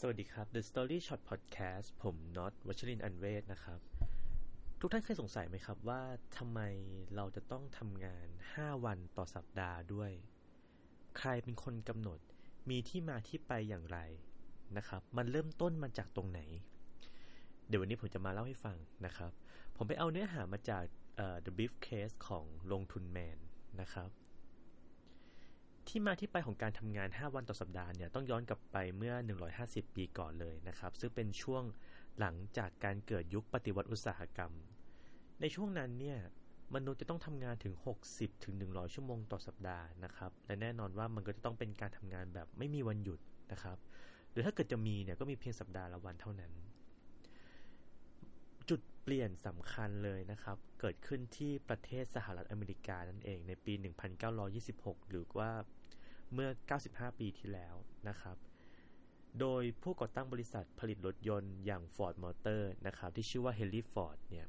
สวัสดีครับ The Story Shot Podcast ผมน็อตวัชรินอันเวศนะครับ ทุกท่านเคยสงสัยไหมครับว่าทำไมเราจะต้องทำงาน 5 วันต่อสัปดาห์ด้วย ใครเป็นคนกำหนดมีที่มาที่ไปอย่างไรนะครับ มันเริ่มต้นมาจากตรงไหน เดี๋ยววันนี้ผมจะมาเล่าให้ฟังนะครับ ผมไปเอาเนื้อหามาจากเอ่อ The Beef Case ของลงทุนแมนนะครับ ที่มาที่ไปของการทำงาน 5 วันต่อสัปดาห์เนี่ยต้องย้อนกลับไปเมื่อ 150 ปีก่อนเลยนะครับ ซึ่งเป็นช่วงหลังจากการเกิดยุคปฏิวัติอุตสาหกรรม ในช่วงนั้นเนี่ยมนุษย์จะต้องทำงานถึง 60ถึง100 ชั่วโมงต่อสัปดาห์นะครับ และแน่นอนว่ามันก็จะต้องเป็นการทำงานแบบไม่มีวันหยุดนะครับ หรือถ้าเกิดจะมีเนี่ยก็มีเพียงสัปดาห์ละวันเท่านั้น เปลี่ยนสำคัญเลยนะครับ เกิดขึ้นที่ประเทศสหรัฐอเมริกานั่นเองในปี 1926 หรือว่าเมื่อ 95 ปีที่แล้วนะครับ โดยผู้ก่อตั้งบริษัทผลิตรถยนต์อย่าง Ford Motor นะครับ ที่ชื่อว่า Henry Ford เนี่ย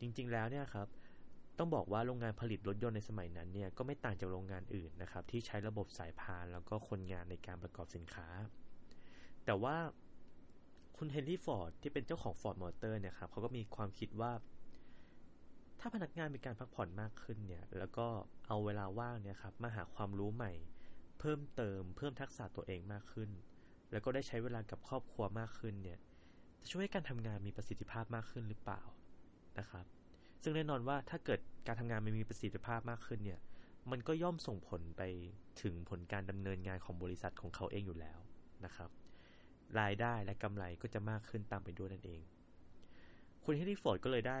จริงๆแล้วเนี่ยครับ ต้องบอกว่าโรงงานผลิตรถยนต์ในสมัยนั้นเนี่ยก็ไม่ต่างจากโรงงานอื่นนะครับ ที่ใช้ระบบสายพานแล้วก็คนงานในการประกอบสินค้า แต่ว่า คุณเฮนรี่ฟอร์ดที่เป็นเจ้าของ Ford Motor เนี่ยครับเขาก็มีความคิดว่า ถ้าพนักงานมีการพักผ่อนมากขึ้นเนี่ย แล้วก็เอาเวลาว่างเนี่ยครับมาหาความรู้ใหม่ เพิ่มเติม เพิ่มทักษะตัวเองมากขึ้น แล้วก็ได้ใช้เวลากับครอบครัวมากขึ้นเนี่ย จะช่วยให้การทำงานมีประสิทธิภาพมากขึ้นหรือเปล่านะครับ ซึ่งแน่นอนว่าถ้าเกิดการทำงานมันมีประสิทธิภาพมากขึ้นเนี่ย มันก็ย่อมส่งผลไปถึงผลการดำเนินงานของบริษัทของเขาเองอยู่แล้วนะครับ รายได้และกำไรก็จะมากขึ้นตามไปด้วยนั่นเอง คุณเฮนรี่ฟอร์ดก็เลยได้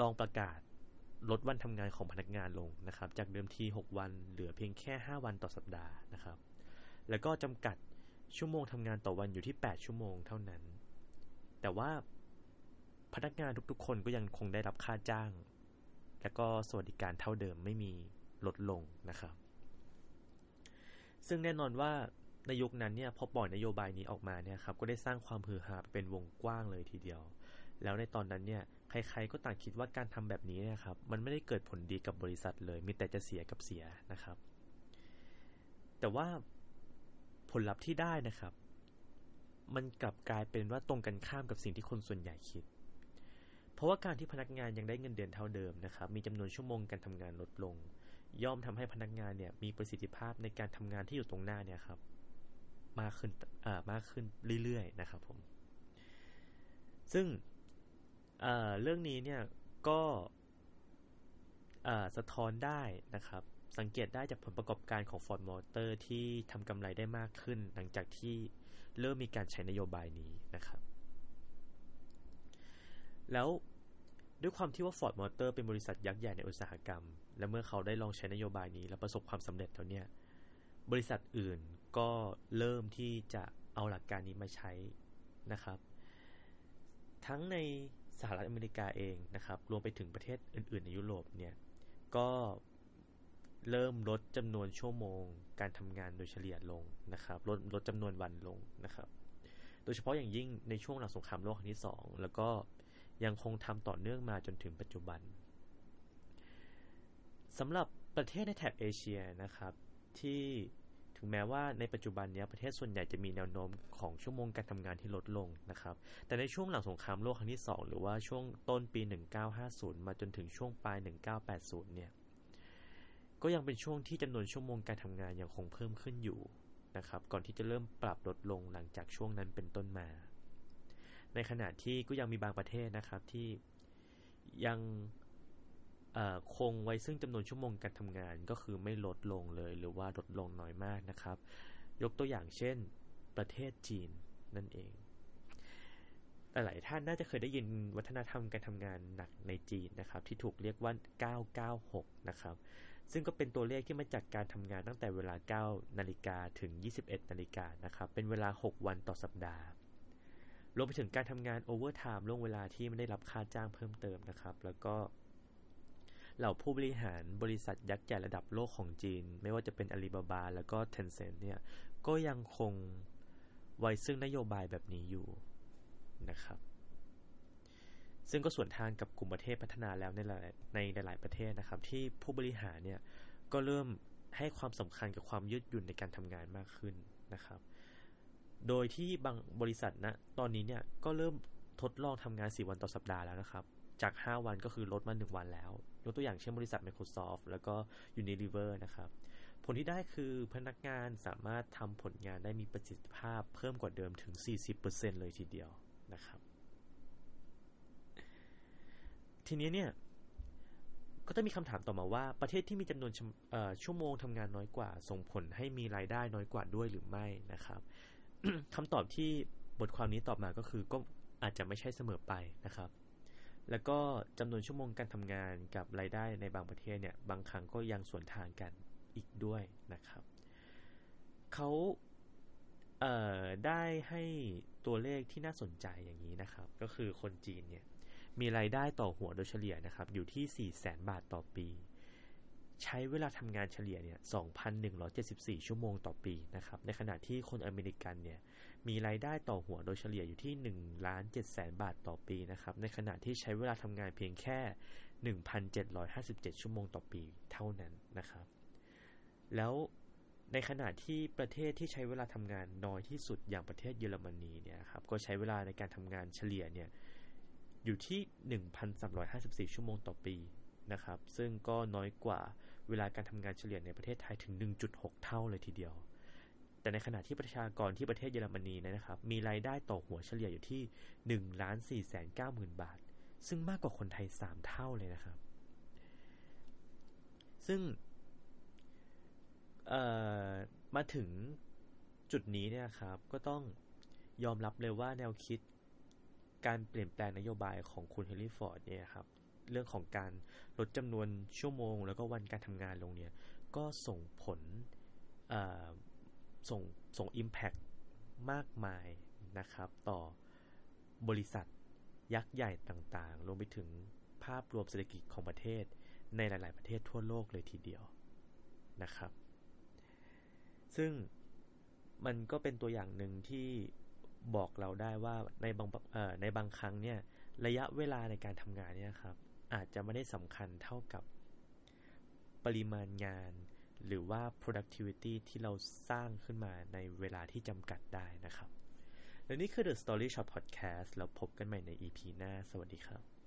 ลองประกาศลดวันทำงานของพนักงานลงนะครับ จากเดิมที 6 วันเหลือเพียงแค่ 5 วันต่อสัปดาห์นะครับ แล้วก็จำกัดชั่วโมงทำงานต่อวันอยู่ที่ 8 ชั่วโมงเท่านั้น แต่ว่าพนักงานทุกๆ คนก็ยังคงได้รับค่าจ้าง และก็สวัสดิการเท่าเดิมไม่มีลดลงนะครับ ซึ่งแน่นอนว่า ในยุคนั้นเนี่ยพอปล่อยนโยบายนี้ออกมาเนี่ยครับก็ได้สร้างความฮือฮาเป็นวงกว้างเลยทีเดียว แล้วในตอนนั้นเนี่ยใครๆก็ต่างคิดว่าการทำแบบนี้นี่ยครับมันไม่ได้เกิดผลดีกับบริษัทเลย มีแต่จะเสียกับเสียนะครับ แต่ว่าผลลัพธ์ที่ได้นะครับ มันกลับกลายเป็นว่าตรงกันข้ามกับสิ่งที่คนส่วนใหญ่คิด เพราะว่าการที่พนักงานยังได้เงินเดือนเท่าเดิมนะครับ มีจำนวนชั่วโมงการทำงานลดลง ย่อมทำให้พนักงานเนี่ยมีประสิทธิภาพในการทำงานที่อยู่ตรงหน้าเนี่ยครับ มากขึ้นมากขึ้นเรื่อยๆนะครับผม ซึ่งเเรื่องนี้เนี่ยก็สะท้อนได้นะครับ สังเกตได้จากผลประกอบการของ Ford Motor ที่ทำกำไรได้มากขึ้น หลังจากที่เริ่มมีการใช้นโยบายนี้นะครับ แล้วด้วยความที่ว่า Ford Motor เป็นบริษัทยักษ์ใหญ่ในอุตสาหกรรม และเมื่อเขาได้ลองใช้นโยบายนี้ และประสบความสำเร็จแล้วเนี่ย บริษัทอื่น ก็เริ่มที่จะเอาหลักการนี้มาใช้นะครับ ทั้งในสหรัฐอเมริกาเองนะครับ รวมไปถึงประเทศอื่น ๆ ในยุโรปเนี่ย ก็เริ่มลดจำนวนชั่วโมง การทำงานโดยเฉลี่ยลงนะครับ ลดลดจำนวนวันลงนะครับ โดยเฉพาะอย่างยิ่งในช่วงหลังสงครามโลกครั้งที่สองแล้วก็ยังคงทำต่อเนื่องมาจนถึงปัจจุบันสำหรับประเทศในแถบเอเชียนะครับ ที่ ถึงแม้ว่าในปัจจุบันนี้ประเทศส่วนใหญ่จะมีแนวโน้มของชั่วโมงการทำงานที่ลดลงนะครับ แต่ในช่วงหลังสงครามโลกครั้งที่ 2 หรือว่าช่วงต้นปี 1950 มาจนถึงช่วงปลาย 1980 เนี่ย ก็ยังเป็นช่วงที่จำนวนชั่วโมงการทำงานยังคงเพิ่มขึ้นอยู่นะครับ ก่อนที่จะเริ่มปรับลดลงหลังจากช่วงนั้นเป็นต้นมา ในขณะที่ก็ยังมีบางประเทศนะครับที่ยัง คงไว้ซึ่งจำนวนชั่วโมงการทำงานก็คือไม่ลดลงเลย หรือว่าลดลงน้อยมากนะครับ ยกตัวอย่างเช่น ประเทศจีนนั่นเองหลายท่านน่าจะเคยได้ยินวัฒนธรรมการทำงานหนักในจีนนะครับ ที่ถูกเรียกว่า 996 นะครับ ซึ่งก็เป็นตัวเลขที่มาจากการทำงานตั้งแต่เวลา 9 นาฬิกาถึง 21 นาฬิกานะครับ เป็นเวลา 6 วันต่อสัปดาห์ รวมไปถึงการทำงาน overtime ล่วงเวลาที่ไม่ได้รับค่าจ้างเพิ่มเติมนะครับ แล้วก็ เหล่าผู้บริหารบริษัทยักษ์ใหญ่ระดับโลกของจีน ไม่ว่าจะเป็นอาลีบาบาแล้วก็ Tencent เนี่ย ก็ยังคงไว้ซึ่งนโยบายแบบนี้อยู่นะครับ ซึ่งก็สวนทางกับกลุ่มประเทศพัฒนาแล้วในหลายในหลายประเทศนะครับ ที่ผู้บริหารเนี่ยก็เริ่มให้ความสำคัญกับความยืดหยุ่นในการทำงานมากขึ้นนะครับ โดยที่บางบริษัทนะตอนนี้เนี่ยก็เริ่มทดลองทำงาน 4 วันต่อสัปดาห์แล้วนะครับ จาก 5 วันก็คือลดมา 1 วันแล้ว ยกตัวอย่างเช่นบริษัท Microsoft แล้วก็ Unilever นะครับ ผลที่ได้คือพนักงานสามารถทำผลงานได้มีประสิทธิภาพเพิ่มกว่าเดิมถึง 40%เลยทีเดียวนะครับ ทีนี้เนี่ยก็จะมีคำถามต่อมาว่าประเทศที่มีจำนวนชั่วโมงทำงานน้อยกว่า ส่งผลให้มีรายได้น้อยกว่าด้วยหรือไม่นะครับคำตอบที่บทความนี้ตอบมาก็คือก็อาจจะไม่ใช่เสมอไปนะครับ แล้วก็จำนวนชั่วโมงการทำงานกับรายได้ในบางประเทศเนี่ยบางครั้งก็ยังสวนทางกันอีกด้วยนะครับเขาเได้ให้ตัวเลขที่น่าสนใจอย่างนี้นะครับ ก็คือคนจีนเนี่ยมีรายได้ต่อหัวโดยเฉลี่ยนะครับอยู่ที่ 4 0 0แสนบาทต่อปี ใช้เวลาทำงานเฉลี่ยเนี่ย 2,174 ชั่วโมงต่อปีนะครับ ในขณะที่คนอเมริกันเนี่ย มีรายได้ต่อหัวโดยเฉลี่ยอยู่ที่1ล้าน7แสนบาทต่อปีนะครับ ในขณะที่ใช้เวลาทำงานเพียงแค่ 1,757 ชั่วโมงต่อปีเท่านั้นนะครับ แล้วในขณะที่ประเทศที่ใช้เวลาทำงานน้อยที่สุดอย่างประเทศเยอรมนีเนี่ยครับ ก็ใช้เวลาในการทำงานเฉลี่ยเนี่ยอยู่ที่ 1,354 ชั่วโมงต่อปีนะครับ ซึ่งก็น้อยกว่า เวลาการทำงานเฉลี่ยในประเทศไทยถึง 1.6 เท่าเลยทีเดียว แต่ในขณะที่ประชากรที่ประเทศเยอรมนีนะครับ มีรายได้ต่อหัวเฉลี่ยอยู่ที่1ล้าน4แสน9หมื่นบาท ซึ่งมากกว่าคนไทย 3 เท่าเลยนะครับ ซึ่งมาถึงจุดนี้เนี่ยครับ ก็ต้องยอมรับเลยว่าแนวคิดการเปลี่ยนแปลงนโยบายของคุณเฮนรี่ฟอร์ดเนี่ยครับ เรื่องของการลดจำนวนชั่วโมง แล้วก็วันการทำงานลงเนี่ย ก็ส่งผลส่งส่ง Impact มากมายนะครับ ต่อบริษัทยักษ์ใหญ่ต่างๆ รวมไปถึงภาพรวมเศรษฐกิจของประเทศในหลาย ๆ ประเทศทั่วโลกเลยทีเดียวนะครับ ซึ่งมันก็เป็นตัวอย่างหนึ่งที่บอกเราได้ว่าในบางในบางครั้งเนี่ยระยะเวลาในการทำงานเนี่ยครับ อาจจะไม่ได้สำคัญเท่ากับปริมาณงานหรือว่า productivity ที่เราสร้างขึ้นมาในเวลาที่จำกัดได้นะครับ และนี่คือ The Story Shop Podcast แล้วพบกันใหม่ใน EP หน้า สวัสดีครับ